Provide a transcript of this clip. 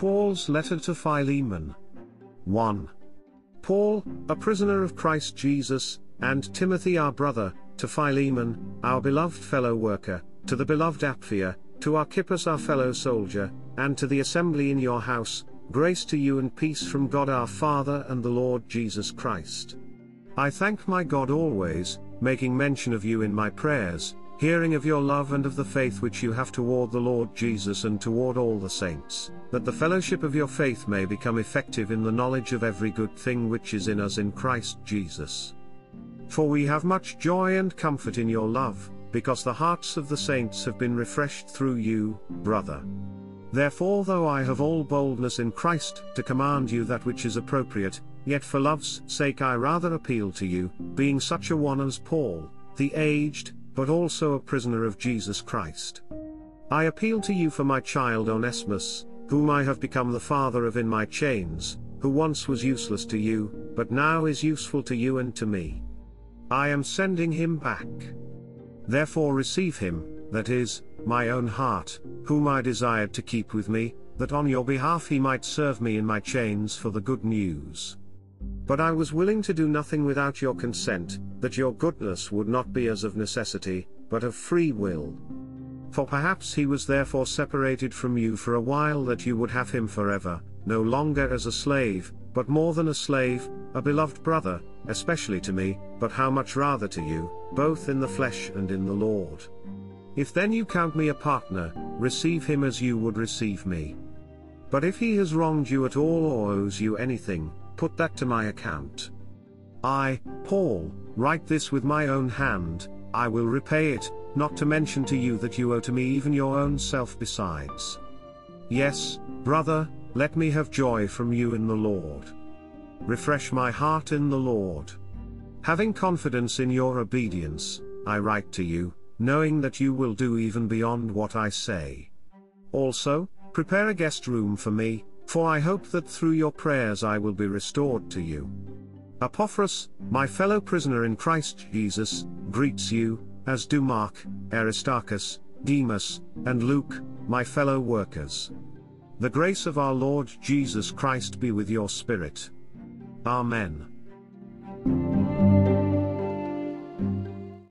Paul's letter to Philemon. 1. Paul, a prisoner of Christ Jesus, and Timothy our brother, to Philemon, our beloved fellow worker, to the beloved Apphia, to Archippus our fellow soldier, and to the assembly in your house, grace to you and peace from God our Father and the Lord Jesus Christ. I thank my God always, making mention of you in my prayers, hearing of your love and of the faith which you have toward the Lord Jesus and toward all the saints, that the fellowship of your faith may become effective in the knowledge of every good thing which is in us in Christ Jesus. For we have much joy and comfort in your love, because the hearts of the saints have been refreshed through you, brother. Therefore, though I have all boldness in Christ to command you that which is appropriate, yet for love's sake I rather appeal to you, being such a one as Paul, the aged, but also a prisoner of Jesus Christ. I appeal to you for my child Onesimus, whom I have become the father of in my chains, who once was useless to you, but now is useful to you and to me. I am sending him back. Therefore receive him, that is, my own heart, whom I desired to keep with me, that on your behalf he might serve me in my chains for the good news. But I was willing to do nothing without your consent, that your goodness would not be as of necessity, but of free will. For perhaps he was therefore separated from you for a while that you would have him forever, no longer as a slave, but more than a slave, a beloved brother, especially to me, but how much rather to you, both in the flesh and in the Lord. If then you count me a partner, receive him as you would receive me. But if he has wronged you at all or owes you anything, put that to my account. I, Paul, write this with my own hand, I will repay it, not to mention to you that you owe to me even your own self besides. Yes, brother, let me have joy from you in the Lord. Refresh my heart in the Lord. Having confidence in your obedience, I write to you, knowing that you will do even beyond what I say. Also, prepare a guest room for me, for I hope that through your prayers I will be restored to you. Epaphras, my fellow prisoner in Christ Jesus, greets you, as do Mark, Aristarchus, Demas, and Luke, my fellow workers. The grace of our Lord Jesus Christ be with your spirit. Amen.